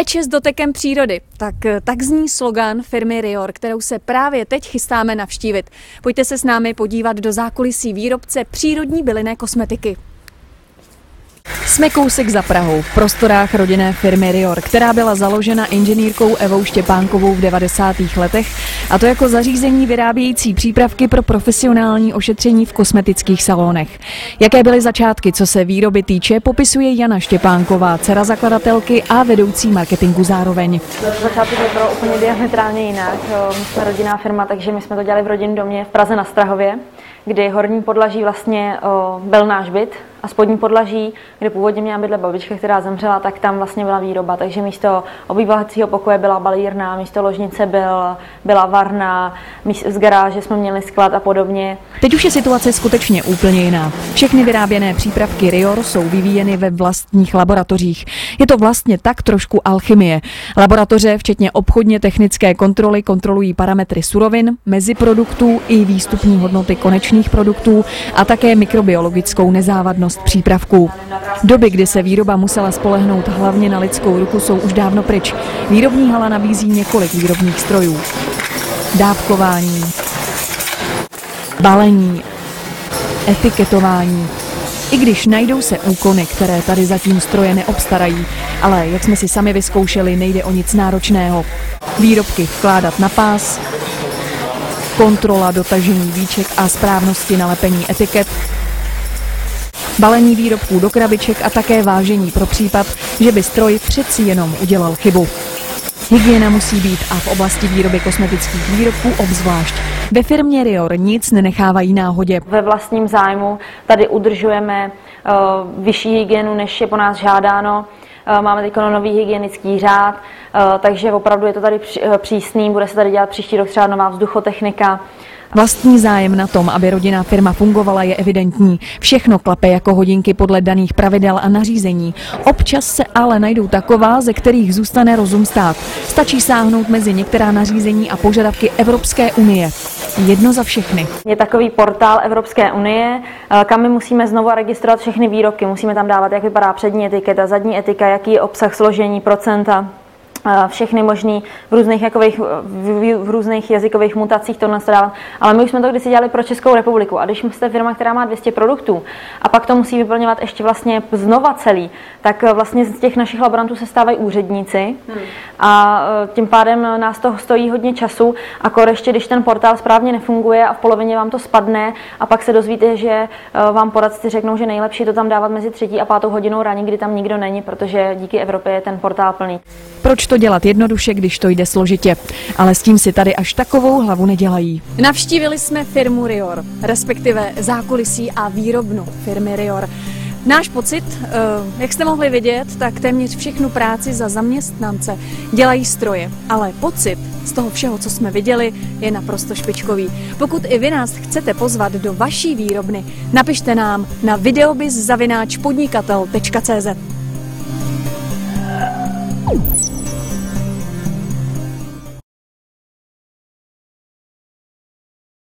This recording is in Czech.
Péče s dotekem přírody. Tak, tak zní slogan firmy Rior, kterou se právě teď chystáme navštívit. Pojďte se s námi podívat do zákulisí výrobce přírodní bylinné kosmetiky. Jsme kousek za Prahou, v prostorách rodinné firmy Rior, která byla založena inženýrkou Evou Štěpánkovou v 90. letech, a to jako zařízení vyrábějící přípravky pro profesionální ošetření v kosmetických salonech. Jaké byly začátky, co se výroby týče, popisuje Jana Štěpánková, dcera zakladatelky a vedoucí marketingu zároveň. Začátky to bylo úplně diametrálně jinak. My jsme rodinná firma, takže my jsme to dělali v rodinnom domě v Praze na Strahově, kdy horní podlaží vlastně byl náš byt, a spodní podlaží, kde původně měla bydlet babička, která zemřela, tak tam vlastně byla výroba. Takže místo obývacího pokoje byla balírna, místo ložnice byl, byla varna, z garáže jsme měli sklad a podobně. Teď už je situace skutečně úplně jiná. Všechny vyráběné přípravky Rior jsou vyvíjeny ve vlastních laboratořích. Je to vlastně tak trošku alchymie. Laboratoře, včetně obchodně technické kontroly, kontrolují parametry surovin, meziproduktů i výstupní hodnoty konečných produktů a také mikrobiologickou nezávadnost bezpečnost přípravků. Doby, kdy se výroba musela spolehnout hlavně na lidskou ruku, jsou už dávno pryč. Výrobní hala nabízí několik výrobních strojů. Dávkování, balení, etiketování. I když najdou se úkony, které tady zatím stroje neobstarají, ale jak jsme si sami vyzkoušeli, nejde o nic náročného. Výrobky vkládat na pás, kontrola dotažení výček a správnosti nalepení etiket, balení výrobků do krabiček a také vážení pro případ, že by stroj přeci jenom udělal chybu. Hygiena musí být a v oblasti výroby kosmetických výrobků obzvlášť. Ve firmě Rior nic nenechávají náhodě. Ve vlastním zájmu tady udržujeme uh, vyšší hygienu, než je po nás žádáno. Uh, máme teď nový hygienický řád, uh, takže opravdu je to tady přísný, bude se tady dělat příští rok třeba nová vzduchotechnika. Vlastní zájem na tom, aby rodinná firma fungovala, je evidentní. Všechno klape jako hodinky podle daných pravidel a nařízení. Občas se ale najdou taková, ze kterých zůstane rozum stát. Stačí sáhnout mezi některá nařízení a požadavky Evropské unie. Jedno za všechny. Je takový portál Evropské unie, eh, kam my musíme znovu registrovat všechny výrobky. Musíme tam dávat, jak vypadá přední etiketa, zadní etika, jaký je obsah složení, procenta všechny možný v různých, jakových, v, v různých jazykových mutacích to nastadávat. Ale my už jsme to kdysi dělali pro Českou republiku. A když jste firma, která má 200 produktů a pak to musí vyplňovat ještě vlastně znova celý, tak vlastně z těch našich laborantů se stávají úředníci hmm. a e, tím pádem nás to stojí hodně času a ještě když ten portál správně nefunguje a v polovině vám to spadne a pak se dozvíte, že e, vám poradci řeknou, že nejlepší to tam dávat mezi třetí a pátou hodinou rání, kdy tam nikdo není, protože díky Evropě je ten portál plný. Proč to dělat jednoduše, když to jde složitě. Ale s tím si tady až takovou hlavu nedělají. Navštívili jsme firmu Rior, respektive zákulisí a výrobnu firmy Rior. Náš pocit, eh, jak jste mohli vidět, tak téměř všechnu práci za zaměstnance dělají stroje. Ale pocit z toho všeho, co jsme viděli, je naprosto špičkový. Pokud i vy nás chcete pozvat do vaší výrobny, napište nám na videobiz.podnikatel.cz.